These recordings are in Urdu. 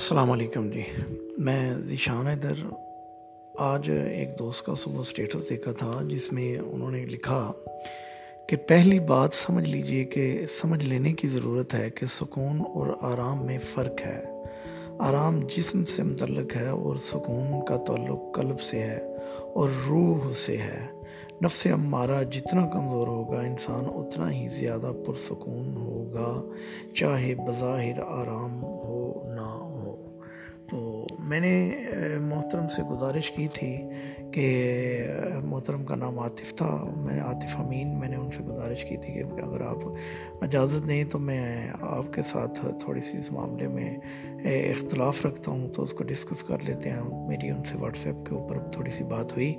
السلام علیکم جی۔ میں ذیشان ادھر آج ایک دوست کا صبح اسٹیٹس دیکھا تھا، جس میں انہوں نے لکھا کہ پہلی بات سمجھ لیجیے کہ سمجھ لینے کی ضرورت ہے کہ سکون اور آرام میں فرق ہے۔ آرام جسم سے متعلق ہے اور سکون کا تعلق قلب سے ہے اور روح سے ہے۔ نفس امارہ جتنا کمزور ہوگا، انسان اتنا ہی زیادہ پرسکون ہوگا، چاہے بظاہر آرام میں نے محترم سے گزارش کی تھی کہ محترم کا نام عاطف تھا، میں نے عاطف امین، میں نے ان سے گزارش کی تھی کہ اگر آپ اجازت دیں تو میں آپ کے ساتھ تھوڑی سی اس معاملے میں اختلاف رکھتا ہوں تو اس کو ڈسکس کر لیتے ہیں۔ میری ان سے واٹس ایپ کے اوپر تھوڑی سی بات ہوئی،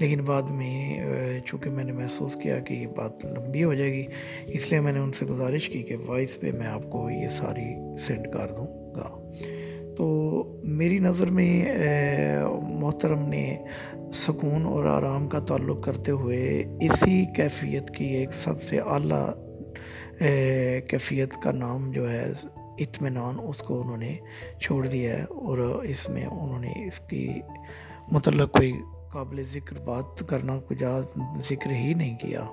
لیکن بعد میں چونکہ میں نے محسوس کیا کہ یہ بات لمبی ہو جائے گی، اس لیے میں نے ان سے گزارش کی کہ وائس پہ میں آپ کو یہ ساری سینڈ کر دوں گا۔ تو میری نظر میں محترم نے سکون اور آرام کا تعلق کرتے ہوئے اسی کیفیت کی ایک سب سے اعلیٰ کیفیت کا نام جو ہے، اطمینان، اس کو انہوں نے چھوڑ دیا ہے اور اس میں انہوں نے اس کی متعلق کوئی قابل ذکر بات کرنا کجا ذکر ہی نہیں کیا۔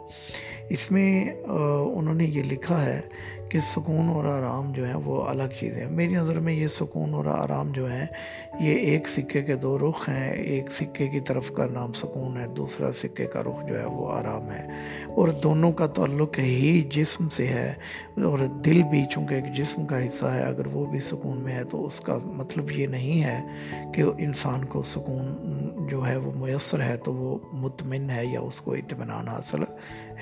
اس میں انہوں نے یہ لکھا ہے کہ سکون اور آرام جو ہیں وہ الگ چیزیں ہیں۔ میری نظر میں یہ سکون اور آرام جو ہیں، یہ ایک سکے کے دو رخ ہیں۔ ایک سکے کی طرف کا نام سکون ہے، دوسرا سکے کا رخ جو ہے وہ آرام ہے۔ اور دونوں کا تعلق ہی جسم سے ہے اور دل بھی چونکہ ایک جسم کا حصہ ہے، اگر وہ بھی سکون میں ہے تو اس کا مطلب یہ نہیں ہے کہ انسان کو سکون جو ہے وہ میسر ہے تو وہ مطمئن ہے یا اس کو اطمینان حاصل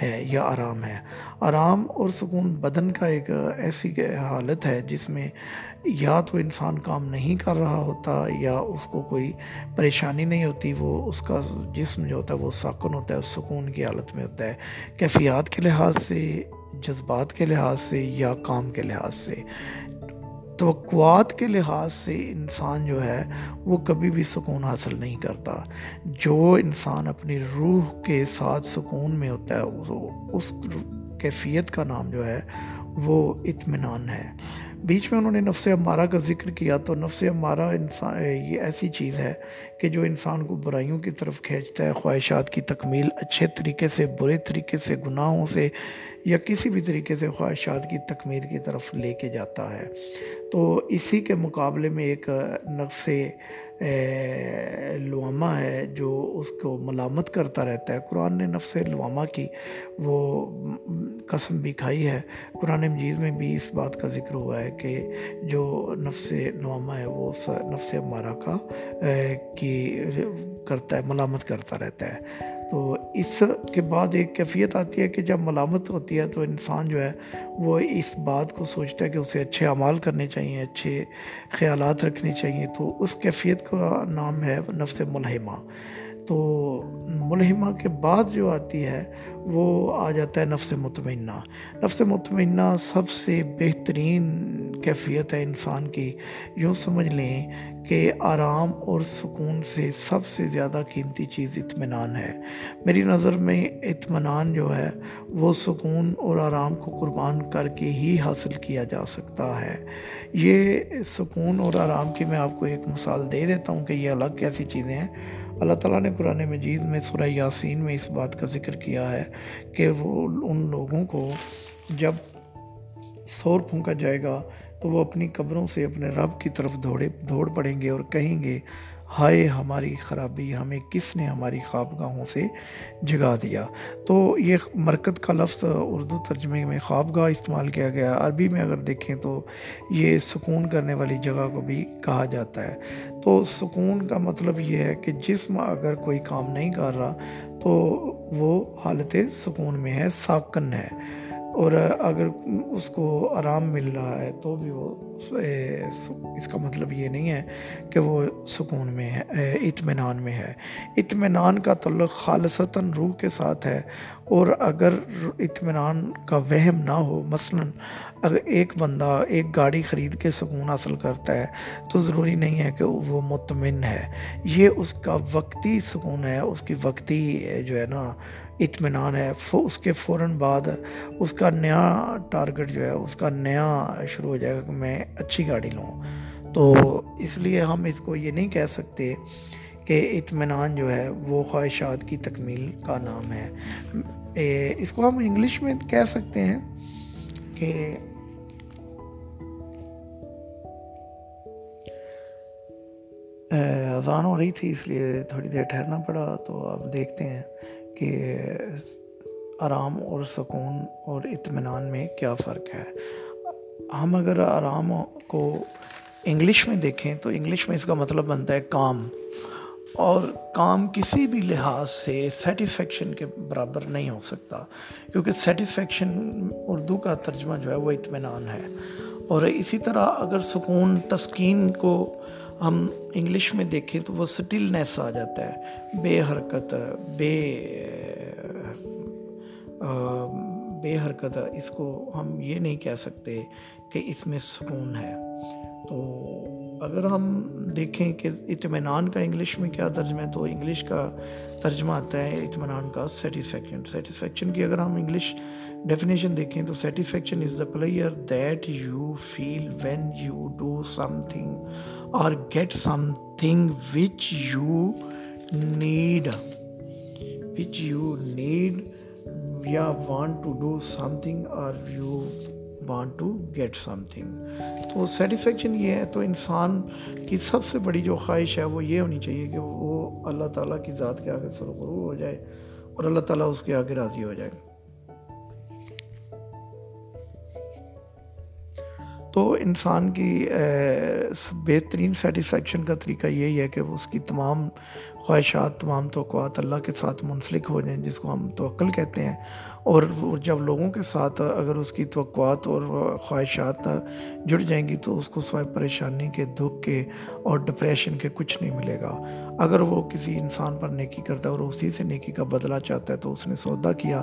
ہے یا آرام ہے۔ آرام اور سکون بدن کا ایک ایسی حالت ہے جس میں یا تو انسان کام نہیں کر رہا ہوتا یا اس کو کوئی پریشانی نہیں ہوتی، وہ اس کا جسم جو ہوتا ہے وہ ساکن ہوتا ہے سکون کی حالت میں ہوتا ہے۔ کیفیات کے لحاظ سے، جذبات کے لحاظ سے یا کام کے لحاظ سے توقعات کے لحاظ سے انسان جو ہے وہ کبھی بھی سکون حاصل نہیں کرتا۔ جو انسان اپنی روح کے ساتھ سکون میں ہوتا ہے اس کیفیت کا نام جو ہے وہ اطمینان ہے۔ بیچ میں انہوں نے نفس امارہ کا ذکر کیا تو نفس امارہ انسان، یہ ایسی چیز ہے کہ جو انسان کو برائیوں کی طرف کھینچتا ہے، خواہشات کی تکمیل، اچھے طریقے سے، برے طریقے سے، گناہوں سے یا کسی بھی طریقے سے خواہشات کی تکمیل کی طرف لے کے جاتا ہے۔ تو اسی کے مقابلے میں ایک نفس لوامہ ہے جو اس کو ملامت کرتا رہتا ہے۔ قرآن نے نفس لوامہ کی وہ قسم بھی کھائی ہے۔ قرآن مجید میں بھی اس بات کا ذکر ہوا ہے کہ جو نفس لوامہ ہے وہ نفس مارا کا کی کرتا ہے، ملامت کرتا رہتا ہے۔ تو اس کے بعد ایک کیفیت آتی ہے کہ جب ملامت ہوتی ہے تو انسان جو ہے وہ اس بات کو سوچتا ہے کہ اسے اچھے اعمال کرنے چاہیے، اچھے خیالات رکھنے چاہیے۔ تو اس کیفیت کا نام ہے نفس ملحمہ تو ملحمہ کے بعد جو آتی ہے وہ آ جاتا ہے نفس مطمئنہ۔ نفس مطمئنہ سب سے بہترین کیفیت ہے انسان کی۔ یوں سمجھ لیں کہ آرام اور سکون سے سب سے زیادہ قیمتی چیز اطمینان ہے۔ میری نظر میں اطمینان جو ہے، وہ سکون اور آرام کو قربان کر کے ہی حاصل کیا جا سکتا ہے۔ یہ سکون اور آرام کی میں آپ کو ایک مثال دے دیتا ہوں کہ یہ الگ کیسی چیزیں ہیں۔ اللہ تعالیٰ نے قرآن مجید میں سورہ یاسین میں اس بات کا ذکر کیا ہے کہ وہ ان لوگوں کو جب سور پھونکا جائے گا تو وہ اپنی قبروں سے اپنے رب کی طرف دوڑے، دوڑ پڑیں گے اور کہیں گے، ہائے ہماری خرابی، ہمیں کس نے ہماری خوابگاہوں سے جگا دیا؟ تو یہ مرکت کا لفظ اردو ترجمے میں خوابگاہ استعمال کیا گیا عربی میں اگر دیکھیں تو یہ سکون کرنے والی جگہ کو بھی کہا جاتا ہے۔ تو سکون کا مطلب یہ ہے کہ جسم اگر کوئی کام نہیں کر رہا تو وہ حالت سکون میں ہے، ساکن ہے۔ اور اگر اس کو آرام مل رہا ہے تو بھی وہ اس کا مطلب یہ نہیں ہے کہ وہ سکون میں ہے اطمینان میں ہے۔ اطمینان کا تعلق خالصتاً روح کے ساتھ ہے اور اگر اطمینان کا وہم نہ ہو، مثلا اگر ایک بندہ ایک گاڑی خرید کے سکون حاصل کرتا ہے، تو ضروری نہیں ہے کہ وہ مطمئن ہے۔ یہ اس کا وقتی سکون ہے، اس کی وقتی جو ہے نا، اطمینان ہے۔ اس کے فوراً بعد اس کا نیا ٹارگٹ جو ہے، اس کا نیا شروع ہو جائے گا کہ میں اچھی گاڑی لوں۔ تو اس لیے ہم اس کو یہ نہیں کہہ سکتے کہ اطمینان جو ہے، وہ خواہشات کی تکمیل کا نام ہے۔ اس کو ہم انگلش میں کہہ سکتے ہیں کہ اذان ہو رہی تھی، اس لیے تھوڑی دیر ٹھہرنا پڑا۔ تو اب دیکھتے ہیں کہ آرام اور سکون اور اطمینان میں کیا فرق ہے۔ ہم اگر آرام کو انگلش میں دیکھیں تو انگلش میں اس کا مطلب بنتا ہے کام۔ اور کام کسی بھی لحاظ سے سیٹسفیکشن کے برابر نہیں ہو سکتا، کیونکہ سیٹسفیکشن اردو کا ترجمہ جو ہے وہ اطمینان ہے۔ اور اسی طرح اگر سکون، تسکین کو ہم انگلش میں دیکھیں تو وہ سٹلنیس آ جاتا ہے۔ بے حرکت، بے بے حرکت، اس کو ہم یہ نہیں کہہ سکتے کہ اس میں سکون ہے۔ تو اگر ہم دیکھیں کہ اطمینان کا انگلش میں کیا ترجمہ ہے، تو انگلش کا ترجمہ آتا ہے اطمینان کا سیٹسفیکشن سیٹسفیکشن کی اگر ہم انگلش ڈیفینیشن دیکھیں تو satisfaction is the pleasure that you feel when you do something or get something which you need which you need یا want to do something or you want to get something تو سیٹسفیکشن یہ ہے تو انسان کی سب سے بڑی جو خواہش ہے وہ یہ ہونی چاہیے کہ وہ اللہ تعالیٰ کی ذات کے آگے سرغرو ہو جائے اور اللہ تعالیٰ اس کے آگے راضی ہو جائے۔ تو انسان کی بہترین سیٹسفیکشن کا طریقہ یہی ہے کہ وہ اس کی تمام خواہشات، تمام توقعات اللہ کے ساتھ منسلک ہو جائیں، جس کو ہم توقل کہتے ہیں۔ اور جب لوگوں کے ساتھ اگر اس کی توقعات اور خواہشات جڑ جائیں گی تو اس کو سوائے پریشانی کے، دکھ کے اور ڈپریشن کے کچھ نہیں ملے گا۔ اگر وہ کسی انسان پر نیکی کرتا ہے اور اسی سے نیکی کا بدلہ چاہتا ہے تو اس نے سودا کیا۔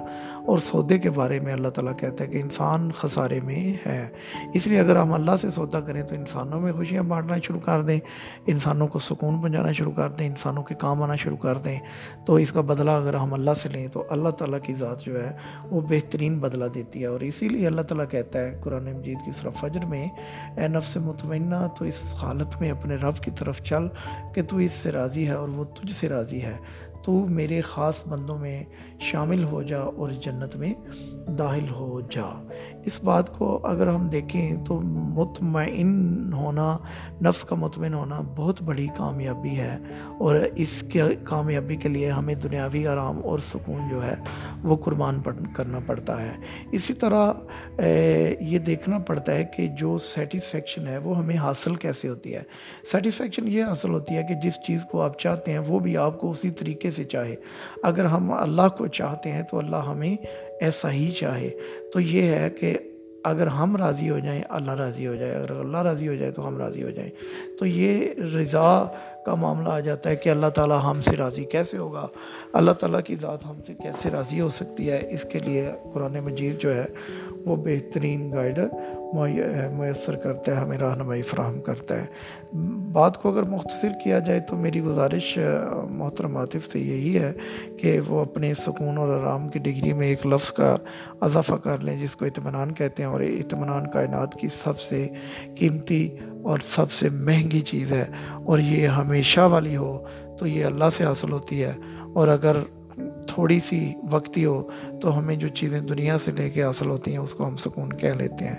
اور سودے کے بارے میں اللہ تعالیٰ کہتا ہے کہ انسان خسارے میں ہے۔ اس لیے اگر ہم اللہ سے سودا کریں تو انسانوں میں خوشیاں بانٹنا شروع کر دیں، انسانوں کو سکون پہنچانا شروع کر دیں، انسانوں کے کام آنا شروع کر دیں۔ تو اس کا بدلہ اگر ہم اللہ سے لیں تو اللہ تعالیٰ کی ذات جو ہے وہ بہترین بدلہ دیتی ہے اور اسی لیے اللہ تعالیٰ کہتا ہے قرآن مجید کی سورہ فجر میں، اے نفس مطمئنہ، تو اس حالت میں اپنے رب کی طرف چل کہ تو اس سے راضی ہے اور وہ تجھ سے راضی ہے۔ تو میرے خاص بندوں میں شامل ہو جا اور جنت میں داخل ہو جا۔ اس بات کو اگر ہم دیکھیں تو مطمئن ہونا، نفس کا مطمئن ہونا بہت بڑی کامیابی ہے اور اس کے کامیابی کے لیے ہمیں دنیاوی آرام اور سکون جو ہے وہ قربان کرنا پڑتا ہے۔ اسی طرح یہ دیکھنا پڑتا ہے کہ جو سیٹسفیکشن ہے وہ ہمیں حاصل کیسے ہوتی ہے۔ سیٹسفیکشن یہ حاصل ہوتی ہے کہ جس چیز کو آپ چاہتے ہیں وہ بھی آپ کو اسی طریقے سے چاہے۔ اگر ہم اللہ کو چاہتے ہیں تو اللہ ہمیں ایسا ہی چاہے۔ تو یہ ہے کہ اگر ہم راضی ہو جائیں، اللہ راضی ہو جائے۔ اگر اللہ راضی ہو جائے تو ہم راضی ہو جائیں۔ تو یہ رضا کا معاملہ آ جاتا ہے کہ اللہ تعالیٰ ہم سے راضی کیسے ہوگا؟ اللہ تعالیٰ کی ذات ہم سے کیسے راضی ہو سکتی ہے؟ اس کے لیے قرآن مجید جو ہے وہ بہترین گائیڈ میسر کرتا ہے، ہمیں رہنمائی فراہم کرتا ہے۔ بات کو اگر مختصر کیا جائے تو میری گزارش محترم عاطف سے یہی ہے کہ وہ اپنے سکون اور آرام کی ڈگری میں ایک لفظ کا اضافہ کر لیں، جس کو اطمینان کہتے ہیں، اور اطمینان کائنات کی سب سے قیمتی اور سب سے مہنگی چیز ہے، اور یہ ہمیشہ والی ہو تو یہ اللہ سے حاصل ہوتی ہے۔ اور اگر تھوڑی سی وقتی ہو تو ہمیں جو چیزیں دنیا سے لے کے حاصل ہوتی ہیں اس کو ہم سکون کہہ لیتے ہیں۔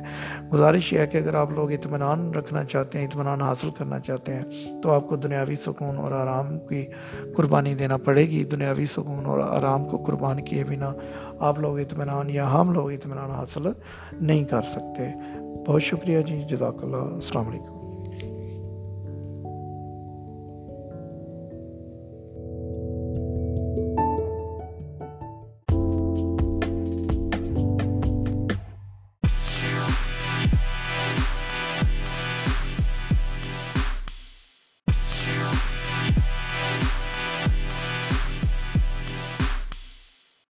گزارش یہ ہے کہ اگر آپ لوگ اطمینان رکھنا چاہتے ہیں، اطمینان حاصل کرنا چاہتے ہیں، تو آپ کو دنیاوی سکون اور آرام کی قربانی دینا پڑے گی۔ دنیاوی سکون اور آرام کو قربان کیے بنا آپ لوگ اطمینان یا ہم لوگ اطمینان حاصل نہیں کر سکتے۔ بہت شکریہ جی جزاک اللہ۔ السلام علیکم۔